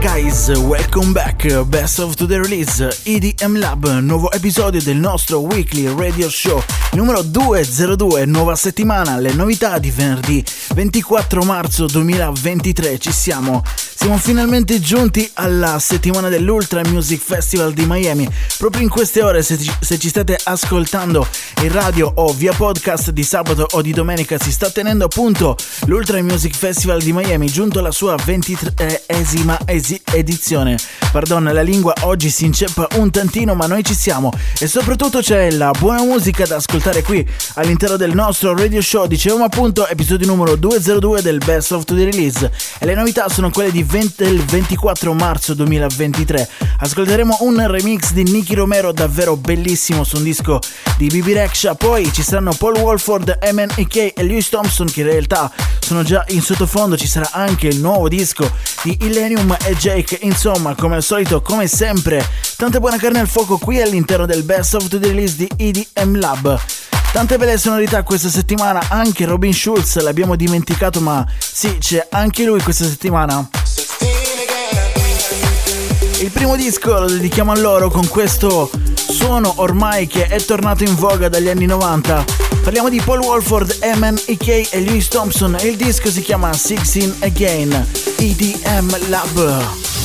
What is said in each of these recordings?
guys, welcome back. Best of Today Release, EDM Lab, nuovo episodio del nostro weekly radio show numero 202, nuova settimana, le novità di venerdì 24 marzo 2023. Ci siamo, siamo finalmente giunti alla settimana dell'Ultra Music Festival di Miami. Proprio in queste ore, se ci, se ci state ascoltando in radio o via podcast di sabato o di domenica, si sta tenendo appunto l'Ultra Music Festival di Miami, giunto alla sua 23esima esi- edizione. Pardon, la lingua oggi si inceppa un tantino, ma noi ci siamo e soprattutto c'è la buona musica da ascoltare qui all'interno del nostro radio show. Dicevamo appunto episodio numero 202 del Best of the Release e le novità sono quelle di 20 del 24 marzo 2023. Ascolteremo un remix di Nicky Romero davvero bellissimo su un disco di BB Rexha, poi ci saranno Paul Wolford, MNEK e Lewis Thompson che in realtà sono già in sottofondo, ci sarà anche il nuovo disco di Illenium e Jake, insomma come al solito, come sempre, tanta buona carne al fuoco qui all'interno del Best of the Release di EDM Lab. Tante belle sonorità questa settimana, anche Robin Schulz l'abbiamo dimenticato ma sì, c'è anche lui questa settimana. Il primo disco lo dedichiamo a loro con questo suono ormai che è tornato in voga dagli anni 90. Parliamo di Paul Wolford, Eman E.K. e Lewis Thompson e il disco si chiama Sixteen Again, EDM Lab.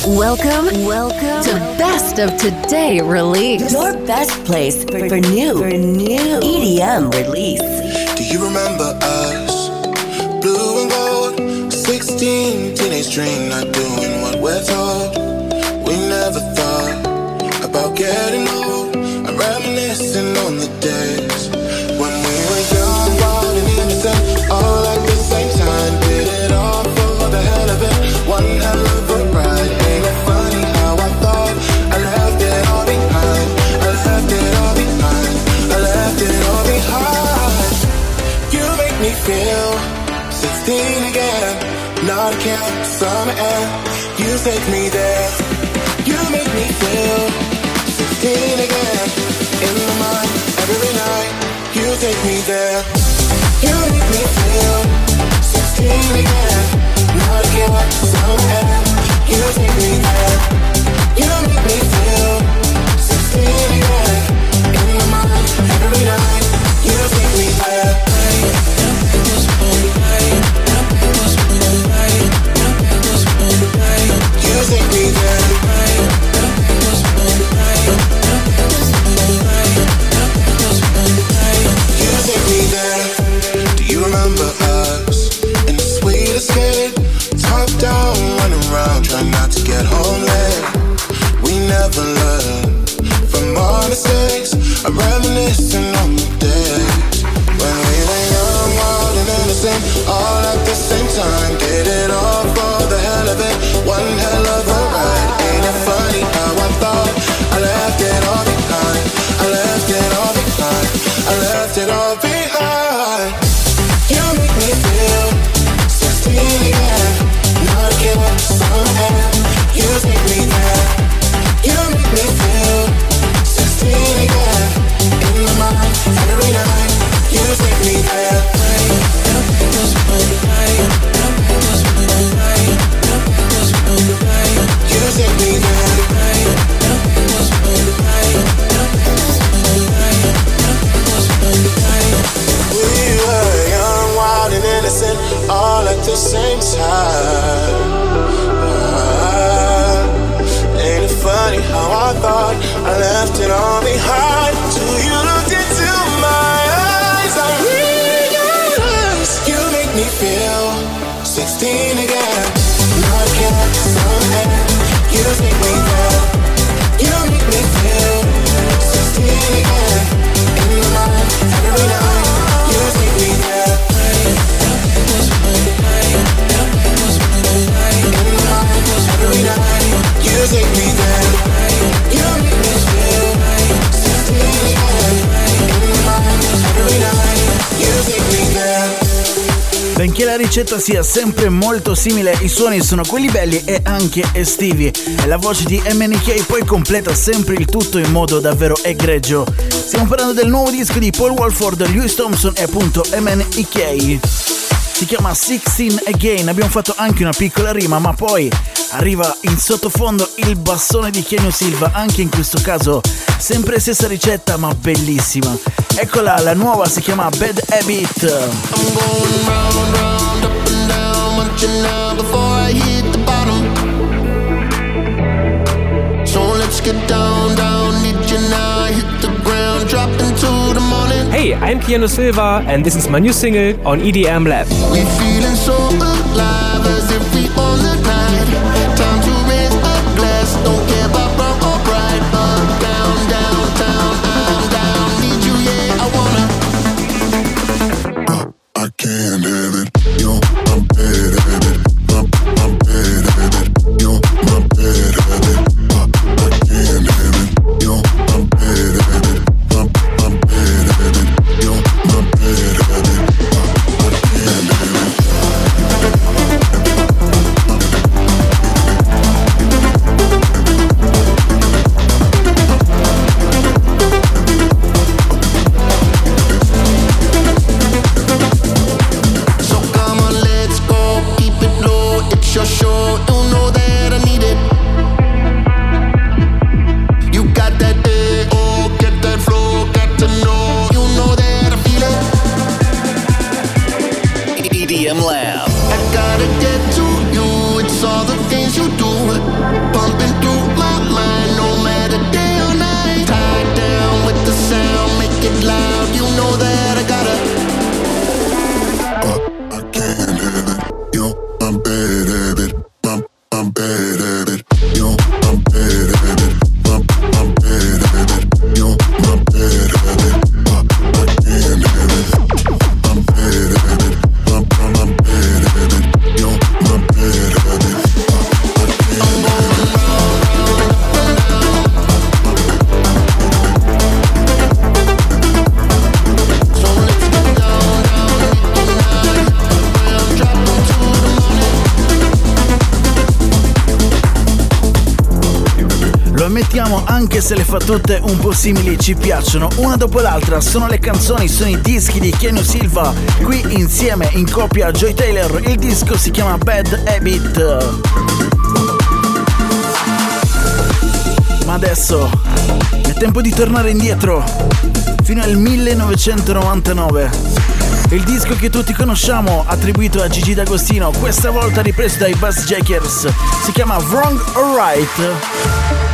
Welcome, welcome to Best of Today release. Your best place for, for new, for new EDM release. Do you remember us? Blue and gold, 16, teenage dream, not doing what we're told. We never thought about getting You take me there. You make me feel 16 again. In my mind, every night. You take me there. You make me feel 16 again. Not air. You take me there. You make me feel 16 again. In my mind, every night. You take me there. Escape? Top down, running around, trying not to get home late. We never learned from our mistakes. I'm reminiscing on the days when we were young, wild, and innocent, all at the same time. Benché la ricetta sia sempre molto simile, i suoni sono quelli belli e anche estivi. E la voce di MNK poi completa sempre il tutto in modo davvero egregio. Stiamo parlando del nuovo disco di Paul Walford, Lewis Thompson e appunto MNK. Si chiama 16 Again, abbiamo fatto anche una piccola rima, ma poi arriva in sottofondo il bassone di Kenio Silva, anche in questo caso sempre stessa ricetta ma bellissima. Eccola, la nuova si chiama Bad Habit. I'm going round, round, up and down, munching now before I hit the bottom. So let's get down, down, need you now, hit the ground, drop into the morning. Hey, I'm Keanu Silva and this is my new single on EDM Lab. We feeling so alive anche se le fa tutte un po' simili ci piacciono, una dopo l'altra sono le canzoni, sono i dischi di Keanu Silva, qui insieme in coppia a Joy Taylor, il disco si chiama Bad Habit. Ma adesso è tempo di tornare indietro, fino al 1999. Il disco che tutti conosciamo, attribuito a Gigi D'Agostino, questa volta ripreso dai Bass Jackers, si chiama Wrong or Right.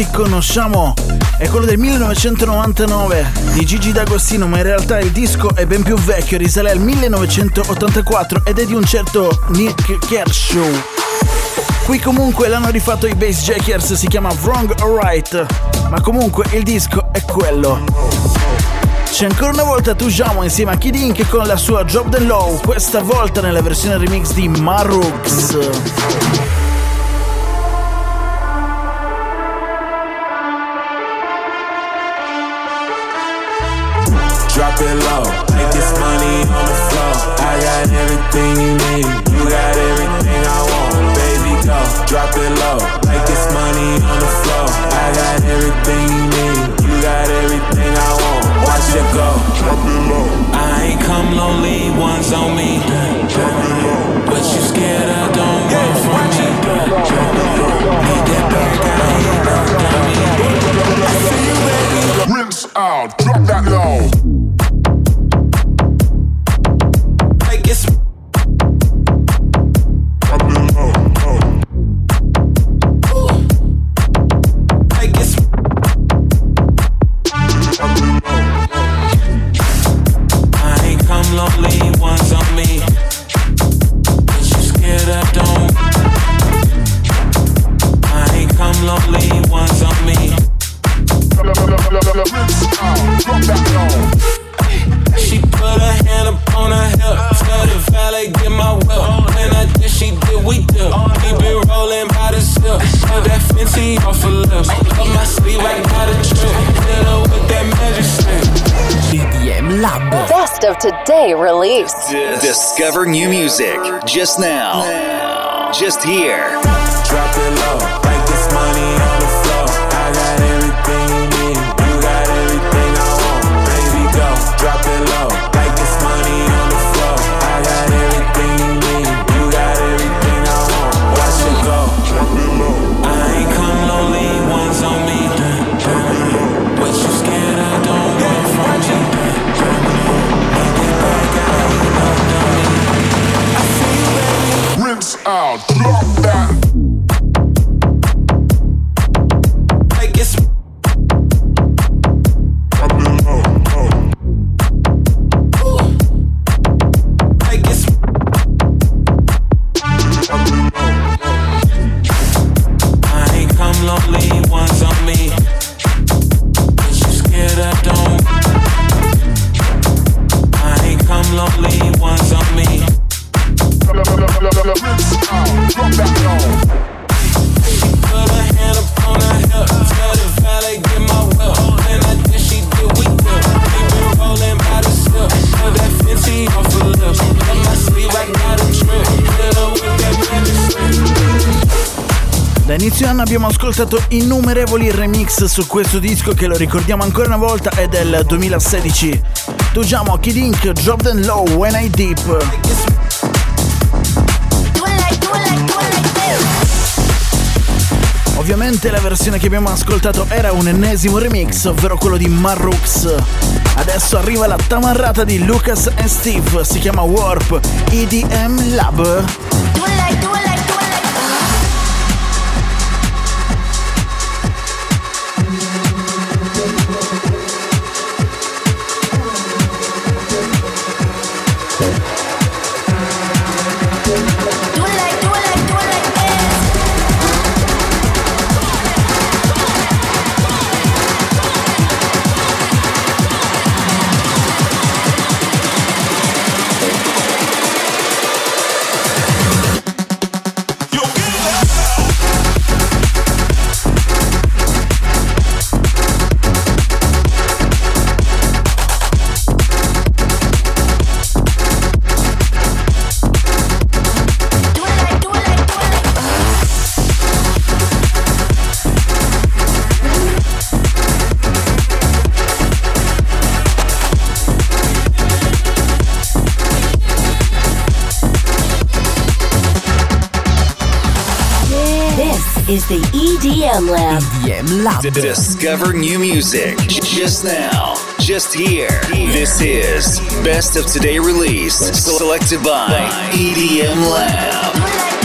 Tutti conosciamo è quello del 1999 di Gigi D'Agostino, ma in realtà il disco è ben più vecchio, risale al 1984 ed è di un certo Nick Kershaw. Qui comunque l'hanno rifatto i Bass Jackers, si chiama Wrong or Right, ma comunque il disco è quello. C'è ancora una volta Tujamo insieme a Kid Ink con la sua Job the Low, questa volta nella versione remix di Marux. Everything you need, you got everything I want. Baby, go, drop it low, make this money on the floor. I got everything you need, you got everything I want. Watch it go, drop it low. I ain't come lonely, one's on me. Best of today release. Discover new music just now. Just here. Drop it low, ascoltato innumerevoli remix su questo disco che lo ricordiamo ancora una volta è del 2016. Tujamo Kid Ink, Them Low, When I Deep. Ovviamente la versione che abbiamo ascoltato era un ennesimo remix, ovvero quello di Marrux. Adesso arriva la tamarrata di Lucas e Steve, si chiama Warp EDM Lab. Lab. Discover new music just now. Just here. This is Best of Today Release. Selected by EDM Lab.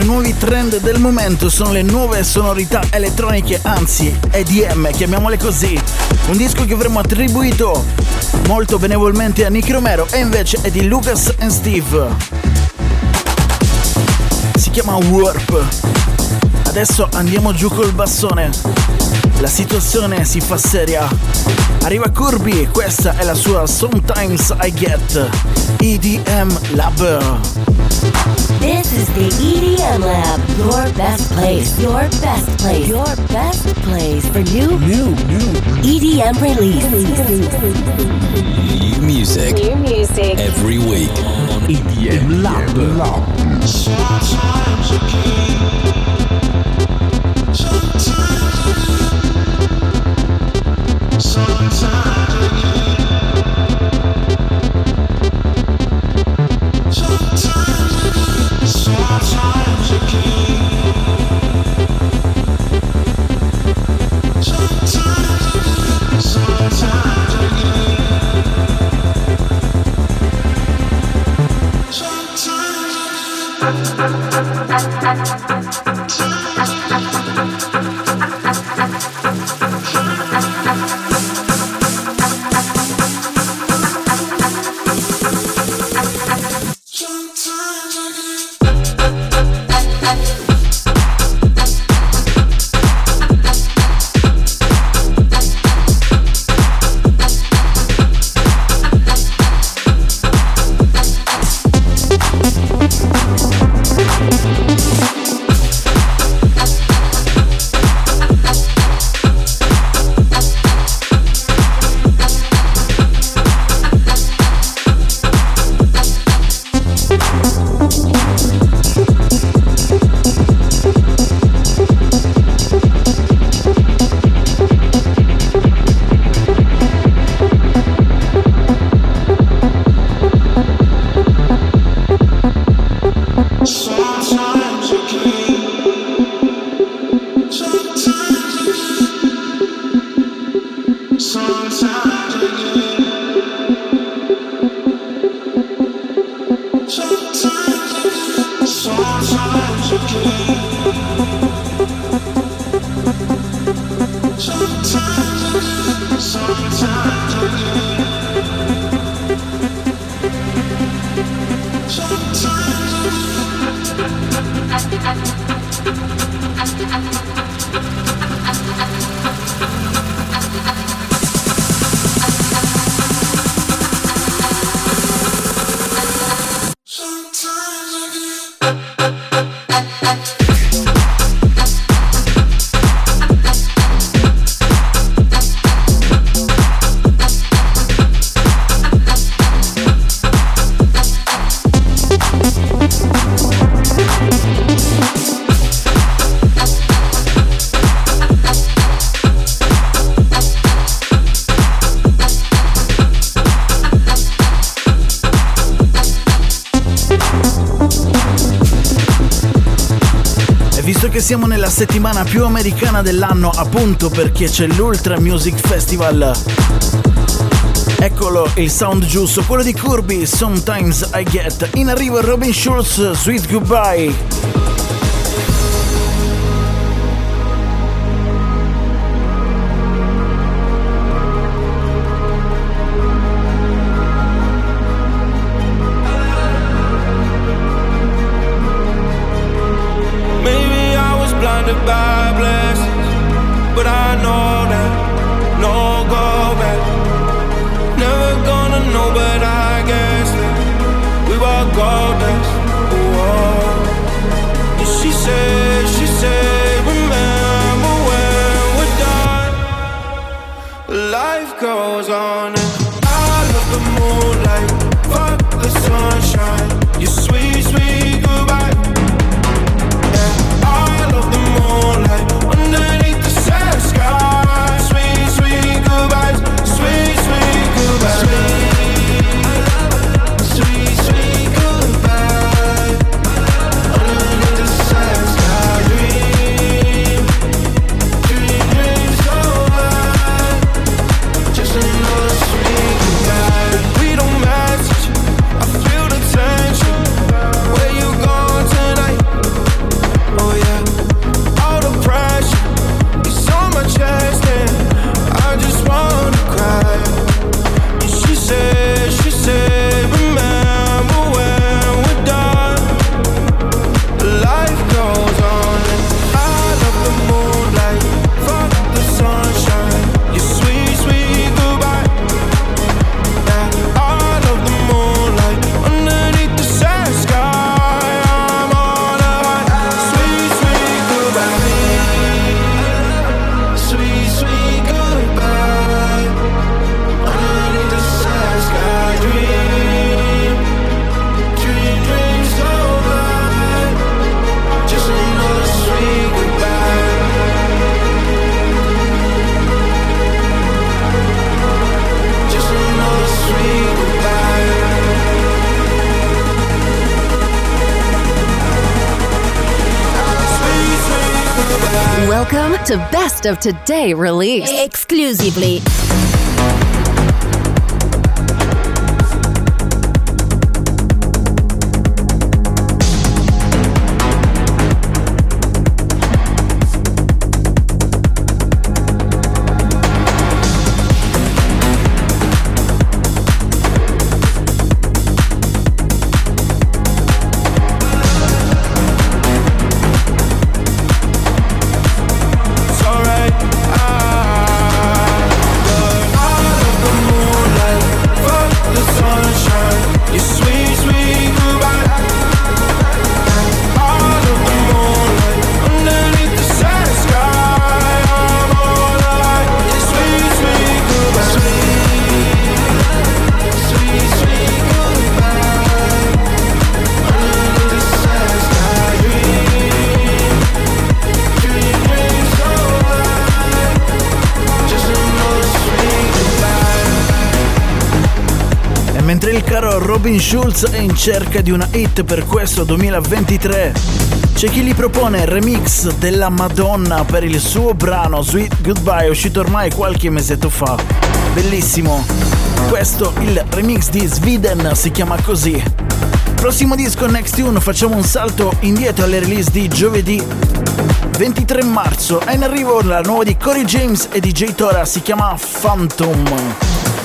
I nuovi trend del momento, sono le nuove sonorità elettroniche, anzi EDM, chiamiamole così. Un disco che avremmo attribuito molto benevolmente a Nick Romero e invece è di Lucas and Steve. Si chiama Warp. Adesso andiamo giù col bassone. La situazione si fa seria. Arriva Kirby, questa è la sua Sometimes I Get EDM Lab. This is the EDM Lab, your best place, your best place, your best place for new, new, new EDM release. New music. New music. Every week on EDM Lab. Sometimes settimana più americana dell'anno, appunto perché c'è l'Ultra Music Festival, eccolo il sound giusto, quello di Kirby, Sometimes I Get. In arrivo Robin Schulz, Sweet Goodbye. goes on. I love the moonlight, fuck the sunshine. You're sweet. To Best of Today Release. Exclusively Robin Schulz è in cerca di una hit per questo 2023. C'è chi gli propone il remix della Madonna per il suo brano Sweet Goodbye uscito ormai qualche mesetto fa. Bellissimo. Questo il remix di Sweden si chiama così. Prossimo disco Next Tune facciamo un salto indietro alle release di giovedì 23 marzo. È in arrivo la nuova di Corey James e DJ Tora si chiama Phantom.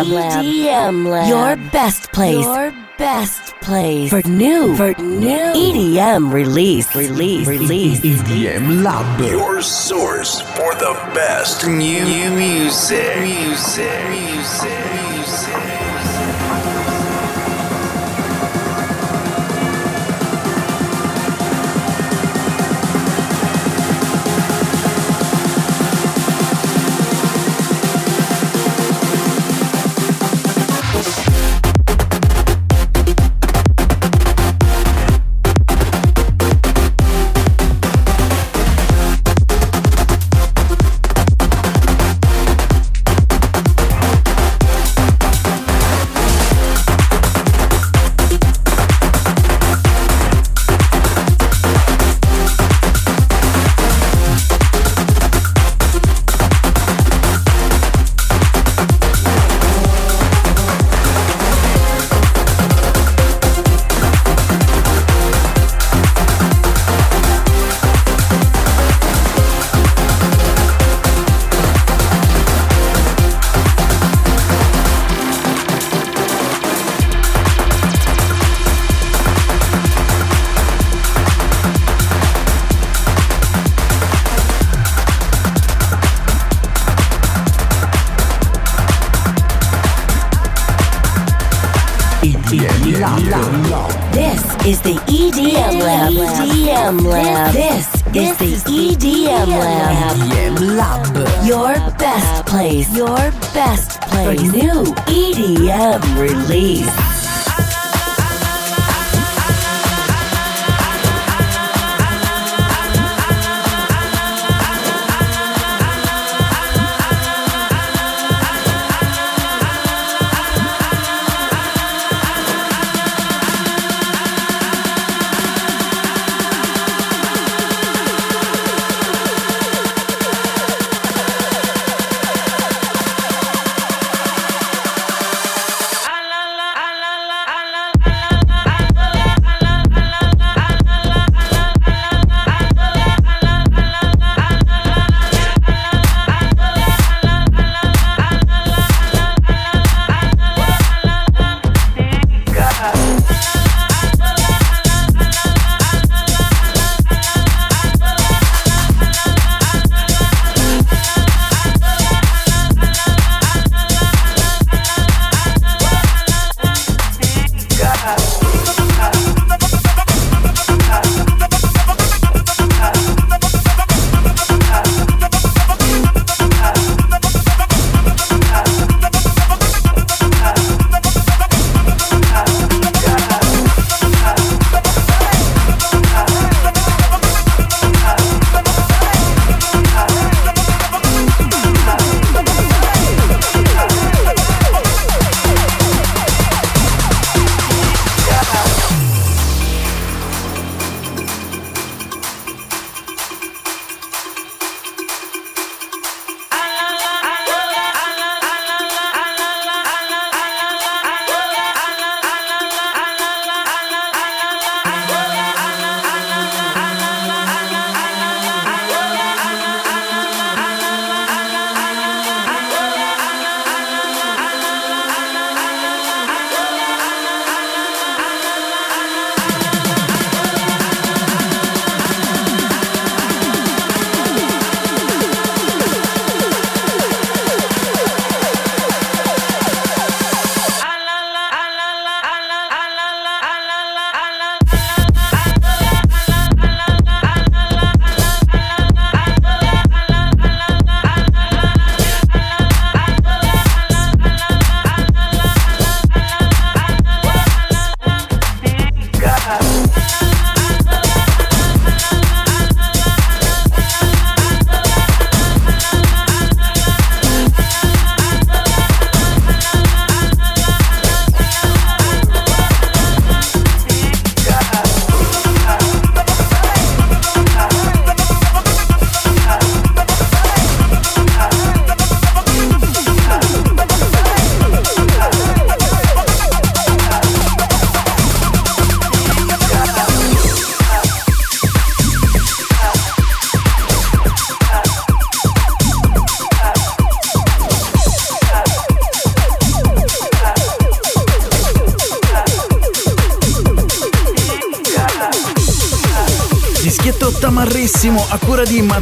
EDM, EDM Lab. EDM Lab. Your best place. Your best place for new, for new EDM release, release, release. EDM Lab. Your source for the best new music. Music. Music. is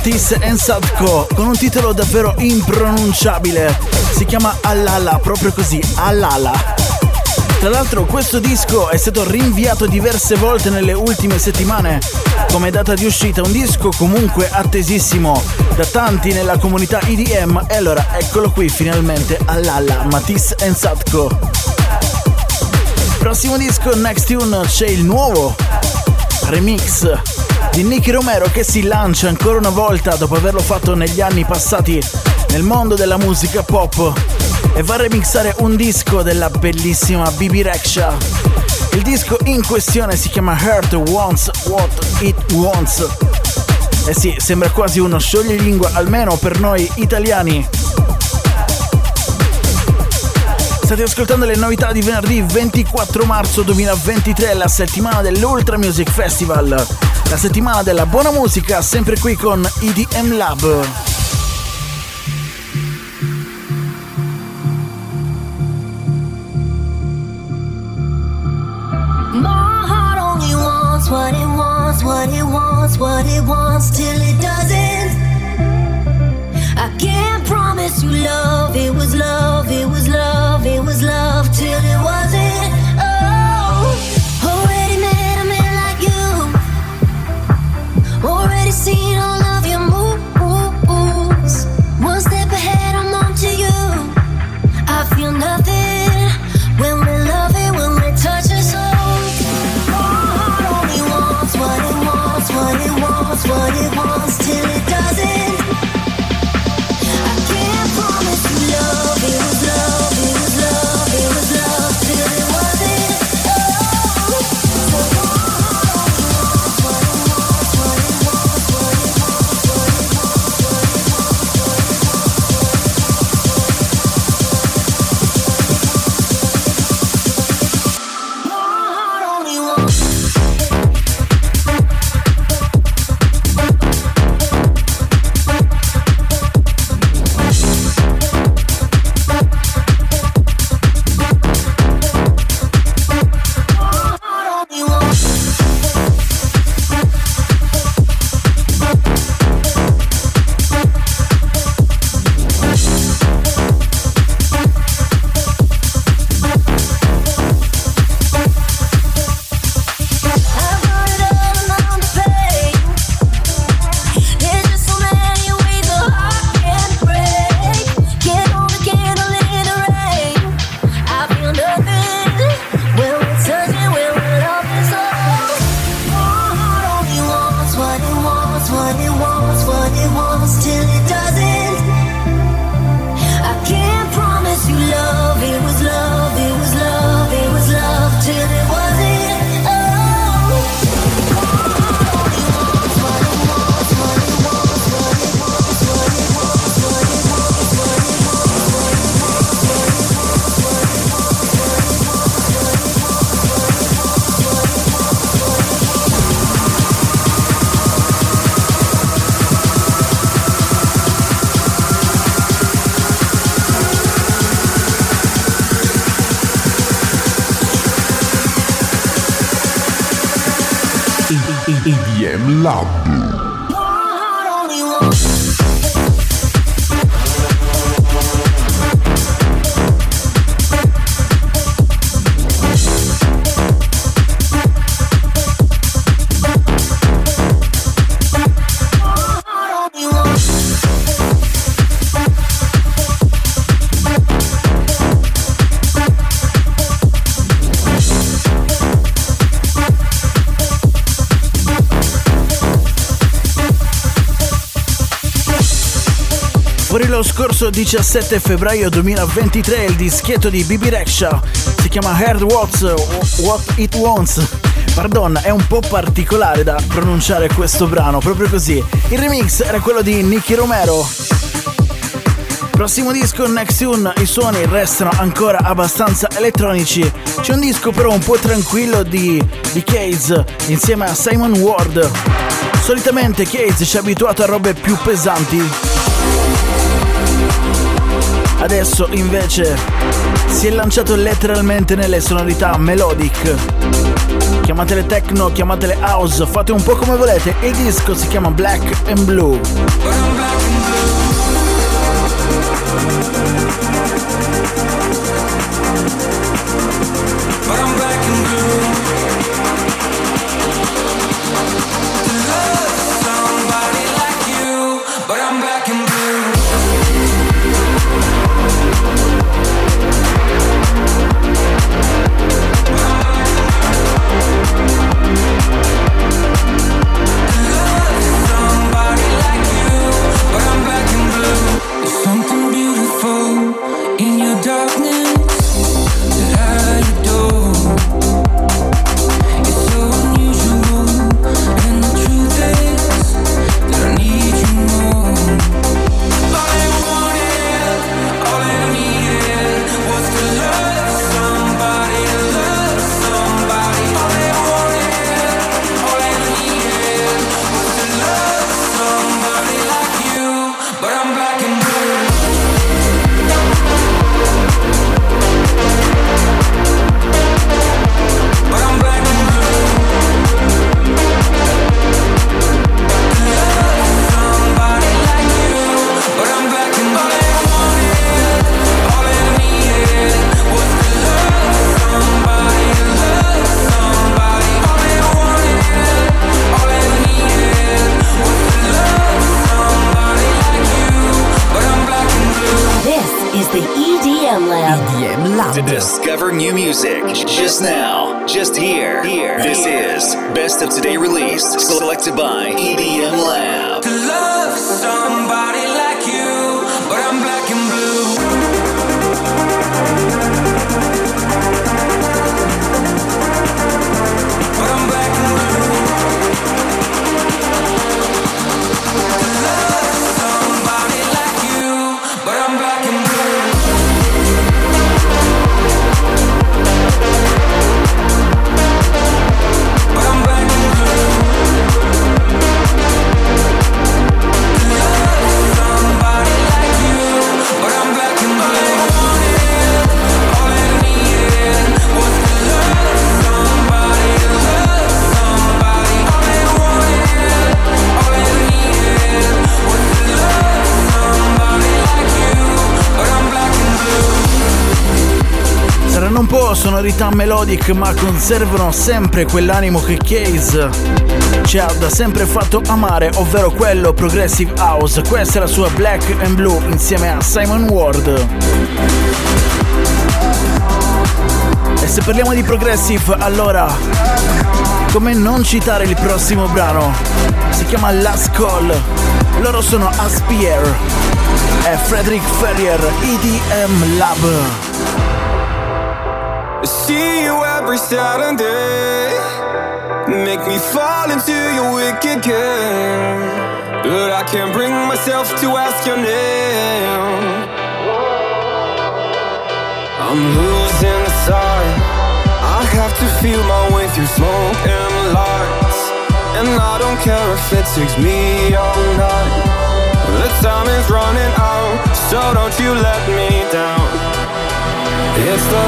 Matisse and Sadko con un titolo davvero impronunciabile. Si chiama Alala, proprio così, Alala. Tra l'altro questo disco è stato rinviato diverse volte nelle ultime settimane come data di uscita, un disco comunque attesissimo da tanti nella comunità EDM e allora eccolo qui finalmente all'alla Matisse and Satko. Prossimo disco, Next Tune, c'è il nuovo remix di Nicky Romero che si lancia ancora una volta dopo averlo fatto negli anni passati nel mondo della musica pop e va a remixare un disco della bellissima Bibi Rexha. Il disco in questione si chiama Heart Wants What It Wants. Eh sì, sembra quasi uno scioglilingua, almeno per noi italiani. State ascoltando le novità di venerdì 24 marzo 2023, la settimana dell'Ultra Music Festival. La settimana della buona musica, sempre qui con EDM Lab. what it wants, what it wants till it scorso 17 febbraio 2023 il dischetto di Bibi Rexha si chiama Heard What's What It Wants. Pardon, è un po' particolare da pronunciare questo brano, proprio così. Il remix era quello di Nicky Romero. Prossimo disco Next Tune, i suoni restano ancora abbastanza elettronici. C'è un disco però un po' tranquillo di, di Case insieme a Simon Ward. Solitamente Case ci ha abituato a robe più pesanti. Adesso invece si è lanciato letteralmente nelle sonorità melodic. chiamatele techno, chiamatele house, fate un po' come volete. Il disco si chiama Black and Blue. Now, melodic, ma conservano sempre quell'animo che Case ci ha da sempre fatto amare, ovvero quello Progressive House. Questa è la sua Black and Blue insieme a Simon Ward. E se parliamo di Progressive, allora come non citare il prossimo brano? Si chiama Last Call. Loro sono Aspire e Frederick Ferrier, EDM Lab. See you every Saturday. Make me fall into your wicked game. But I can't bring myself to ask your name. I'm losing sight. I have to feel my way through smoke and lights. And I don't care if it takes me all night. The time is running out, so don't you let me down. It's the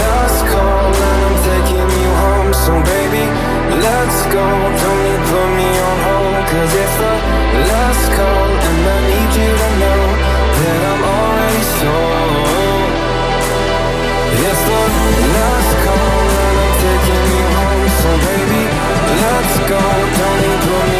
last call and I'm taking you home. So baby, let's go. Don't you put me on it's the last call And I need you to know That I'm already sold It's the last call and I'm taking you home. So baby, let's go. Don't you put me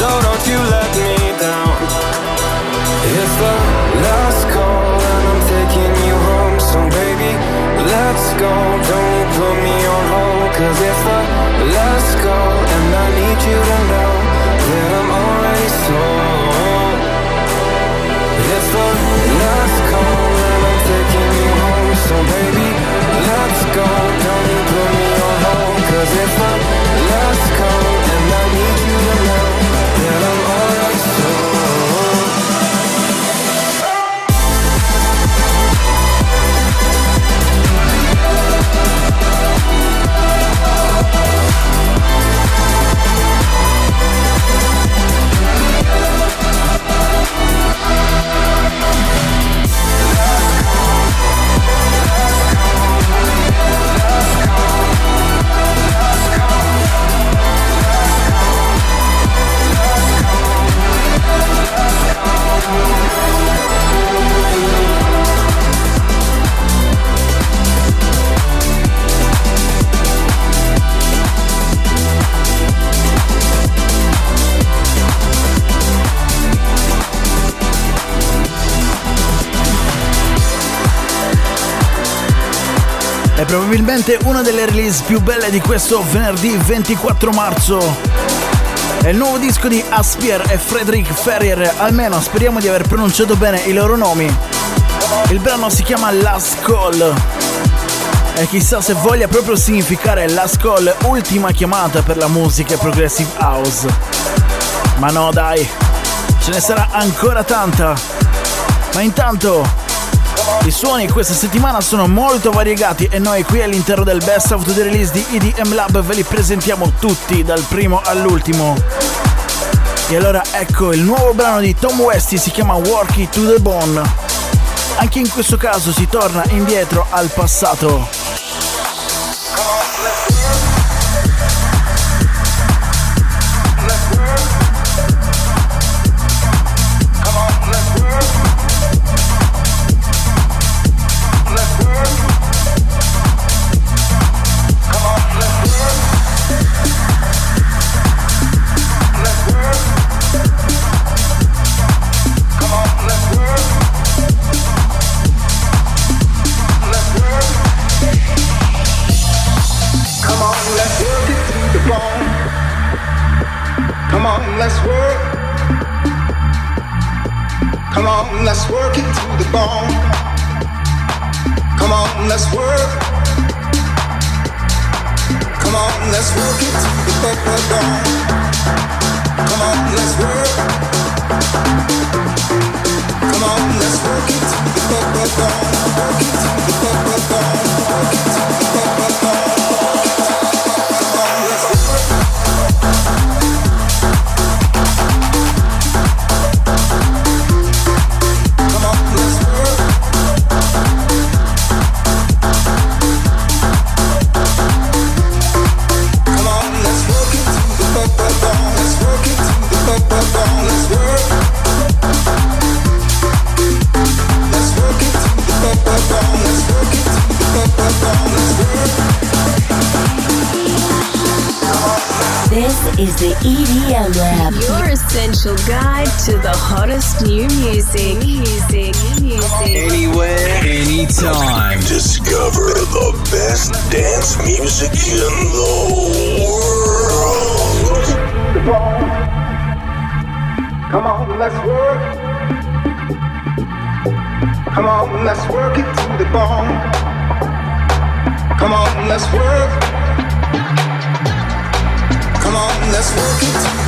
so don't you let me down. It's the last call and I'm taking you home, so baby, let's go. Don't put me on hold, cause it's the probabilmente una delle release più belle di questo venerdì 24 marzo. È il nuovo disco di Aspier e Frederick Ferrier, almeno speriamo di aver pronunciato bene i loro nomi. Il brano si chiama Last Call. E chissà se voglia proprio significare Last Call, ultima chiamata per la musica progressive house. Ma no dai, ce ne sarà ancora tanta. Ma intanto i suoni questa settimana sono molto variegati e noi qui all'interno del Best of the Release di EDM Lab ve li presentiamo tutti dal primo all'ultimo. E allora ecco il nuovo brano di Tom Westy si chiama Work It to the Bone. Anche in questo caso si torna indietro al passato. This is the EDM Lab. Your essential guide to the hottest new music. Music, music. Anywhere, anytime. Discover the best dance music in the world. Come on, let's work. Come on, let's work it to the bone. Come on, let's work. Come on, let's work it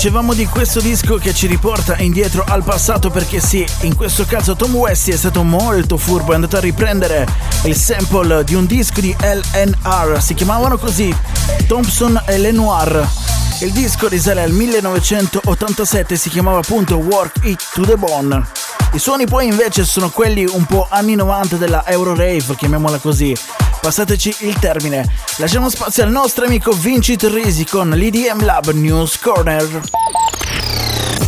Dicevamo di questo disco che ci riporta indietro al passato perché sì, in questo caso Tom Westy è stato molto furbo, è andato a riprendere il sample di un disco di LNR, si chiamavano così Thompson e Lenoir. Il disco risale al 1987 e si chiamava appunto Work It to the Bone. I suoni poi invece sono quelli un po' anni 90 della Eurorave, chiamiamola così. Passateci il termine. Lasciamo spazio al nostro amico Vinci Terrisi con l'EDM Lab News Corner.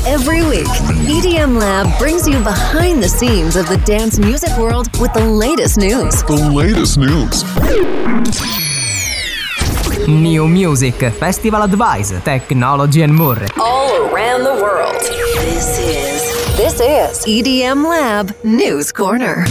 Every week, EDM Lab brings you behind the scenes of the dance music world with the latest news. The latest news. New Music, Festival Advice, Technology and more. All around the world. This is this is EDM Lab News Corner.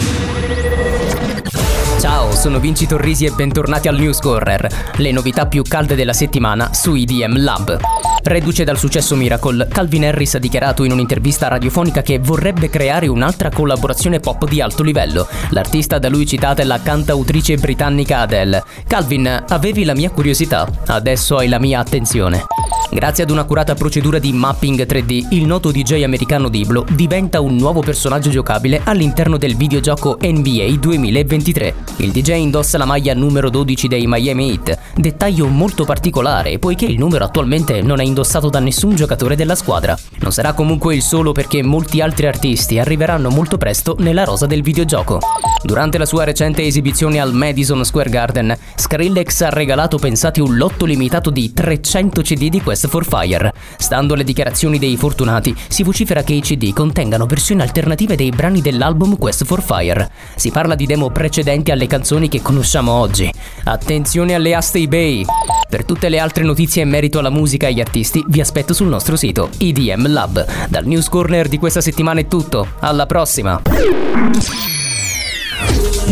Ciao, sono Vinci Torrisi e bentornati al Newscorrer, le novità più calde della settimana su IDM Lab. Reduce dal successo Miracle, Calvin Harris ha dichiarato in un'intervista radiofonica che vorrebbe creare un'altra collaborazione pop di alto livello. L'artista da lui citata è la cantautrice britannica Adele. Calvin, avevi la mia curiosità, adesso hai la mia attenzione. Grazie ad un'accurata procedura di mapping 3D, il noto DJ americano Diblo diventa un nuovo personaggio giocabile all'interno del videogioco NBA 2023. Il DJ indossa la maglia numero 12 dei Miami Heat, dettaglio molto particolare poiché il numero attualmente non è indossato da nessun giocatore della squadra. Non sarà comunque il solo perché molti altri artisti arriveranno molto presto nella rosa del videogioco. Durante la sua recente esibizione al Madison Square Garden, Skrillex ha regalato pensati un lotto limitato di 300 CD di Quest for Fire. Stando alle dichiarazioni dei fortunati, si vocifera che i CD contengano versioni alternative dei brani dell'album Quest for Fire. Si parla di demo precedenti alle canzoni che conosciamo oggi. Attenzione alle aste eBay! Per tutte le altre notizie in merito alla musica e agli artisti, vi aspetto sul nostro sito EDM Lab. Dal News Corner di questa settimana è tutto. Alla prossima!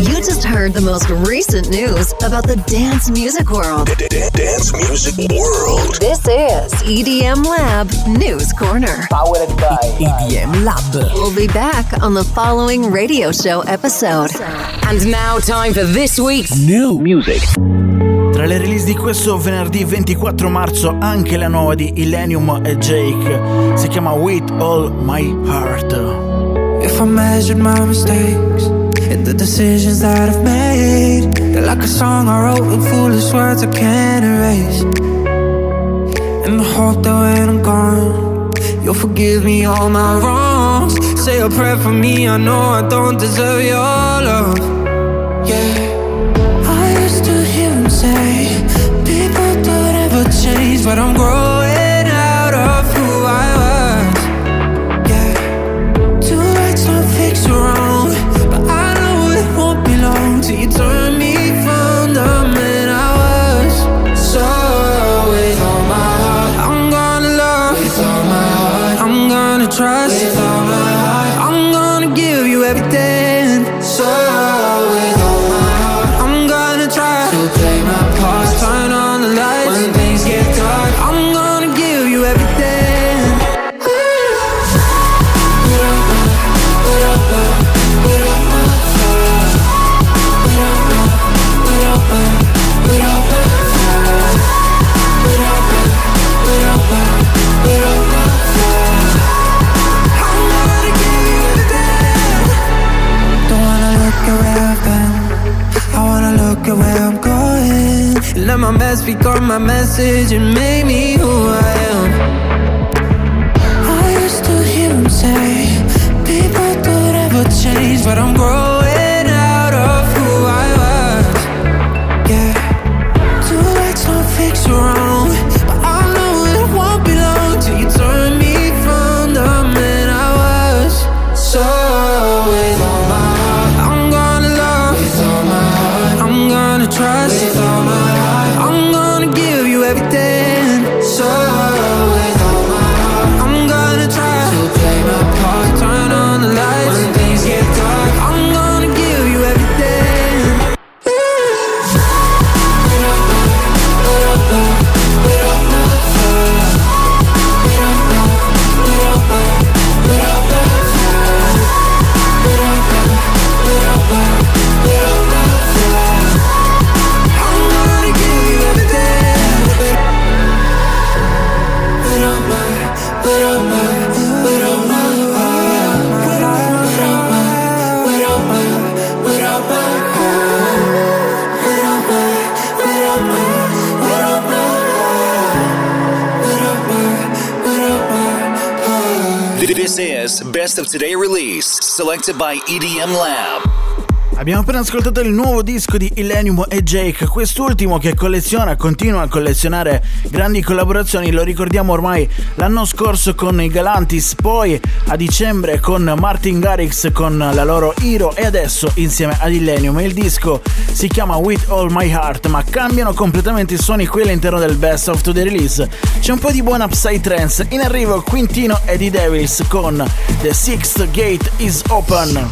You just heard the most recent news about the dance music world. Dance music world. This is EDM Lab News Corner. Powered by EDM Lab. We'll be back on the following radio show episode. And now, time for this week's New Music. Tra le release di questo venerdì 24 marzo anche la nuova di Illenium e Jake. Si chiama With All My Heart. If I measured my mistakes the decisions that I've made, they're like a song I wrote with foolish words I can't erase. And I hope that when I'm gone, you'll forgive me all my wrongs. Say a prayer for me, I know I don't deserve your love. Yeah. I used to hear him say, people don't ever change, but I'm growing my message and made me who I am. I used to hear him say, People don't ever change, but I'm Today Release, selected by EDM Lab. Abbiamo appena ascoltato il nuovo disco di Illenium e Jake, quest'ultimo che colleziona, continua a collezionare grandi collaborazioni, lo ricordiamo ormai l'anno scorso con i Galantis, poi a dicembre con Martin Garrix con la loro Hero e adesso insieme ad Illenium. Il disco si chiama With All My Heart, ma cambiano completamente i suoni qui all'interno del Best of the Release. C'è un po' di buona Upside Trance, in arrivo Quintino e The Devils con The Sixth Gate is Open.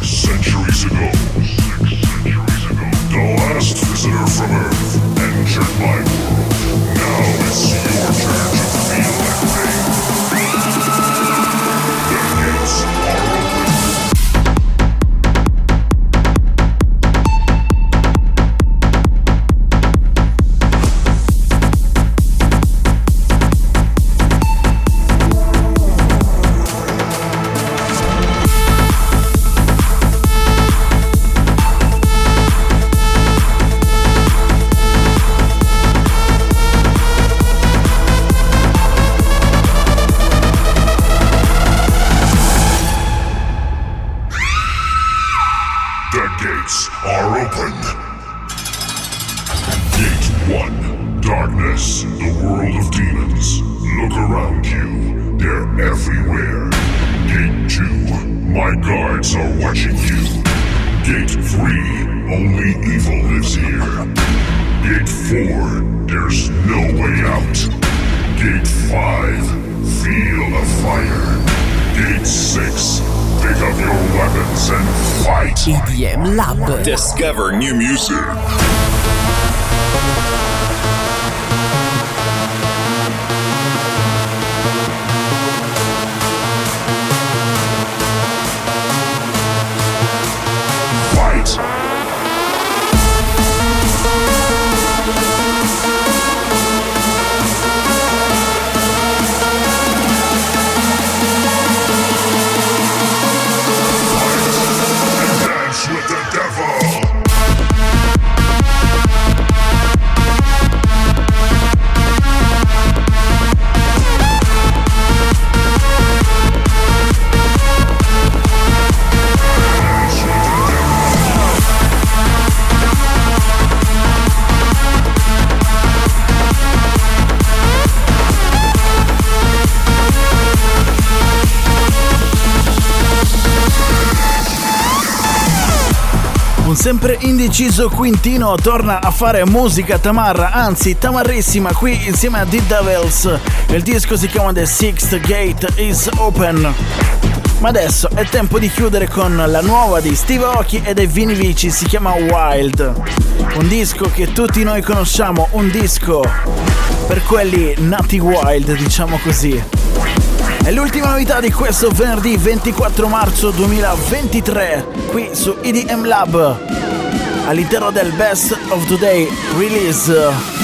Indeciso Quintino torna a fare musica tamarra, anzi tamarrissima qui insieme a The Devils. Il disco si chiama The Sixth Gate is Open. Ma adesso è tempo di chiudere con la nuova di Steve Aoki e dei Vini Vici, si chiama Wild. Un disco che tutti noi conosciamo, un disco per quelli nati wild, diciamo così. È l'ultima novità di questo venerdì 24 marzo 2023 qui su EDM Lab all'interno del Best of Today release.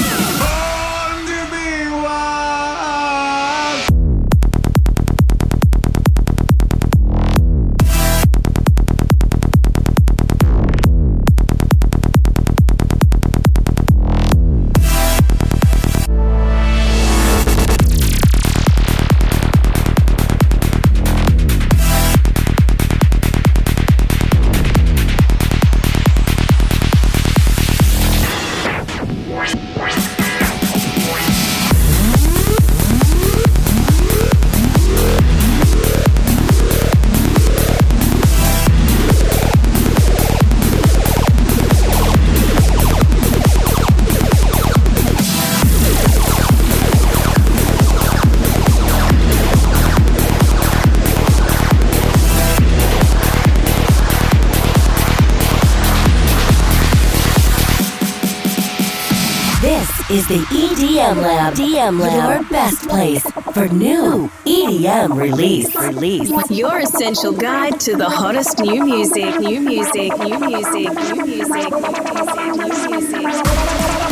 This is the EDM Lab. EDM Lab. Your best place for new EDM release. Release. Your essential guide to the hottest new music, new music, new music, new music, new music, new music. Un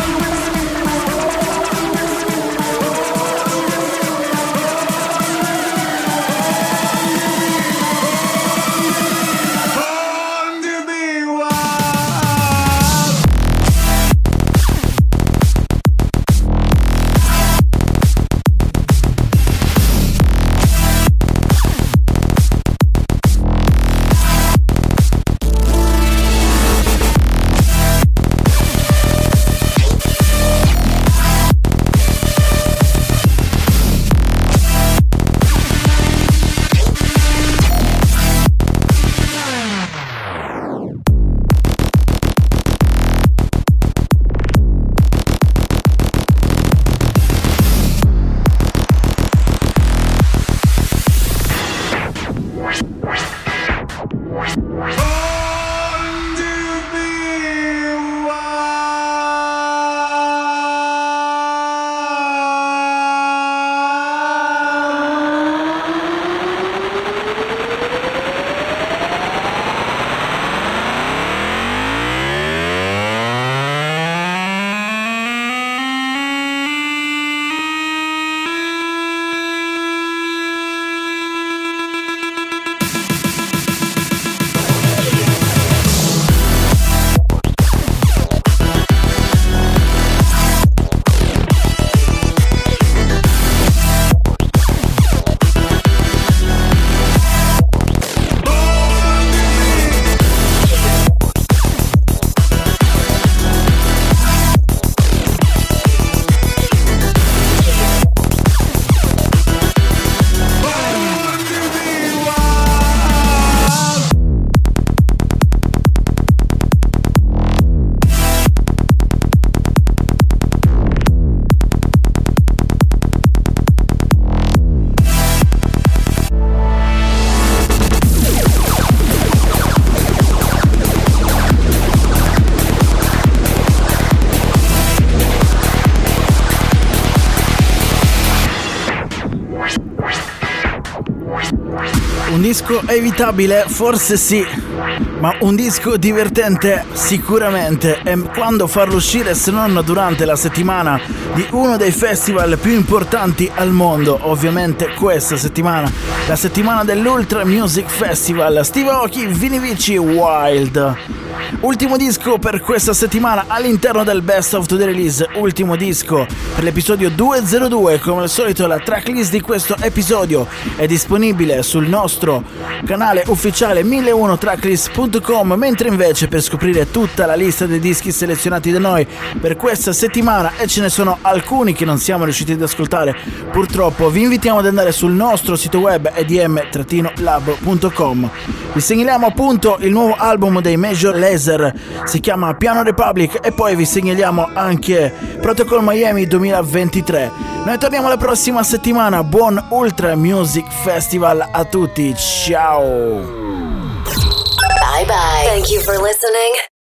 disco evitabile? Forse sì, ma un disco divertente sicuramente. E quando farlo uscire se non durante la settimana di uno dei festival più importanti al mondo? Ovviamente questa settimana, la settimana dell'Ultra Music Festival. Steve Aoki, Vini Vici, Wild. Ultimo disco per questa settimana all'interno del Best of the Release. Ultimo disco per l'episodio 202. Come al solito, la tracklist di questo episodio è disponibile sul nostro canale ufficiale 1001tracklist.com. Mentre invece, per scoprire tutta la lista dei dischi selezionati da noi per questa settimana, e ce ne sono alcuni che non siamo riusciti ad ascoltare, purtroppo, vi invitiamo ad andare sul nostro sito web edm-lab.com. Vi segnaliamo appunto il nuovo album dei Major Laser, si chiama Piano Republic e poi vi segnaliamo anche Protocol Miami 2023. Noi torniamo la prossima settimana, buon Ultra Music Festival a tutti, ciao! Bye bye. Thank you for listening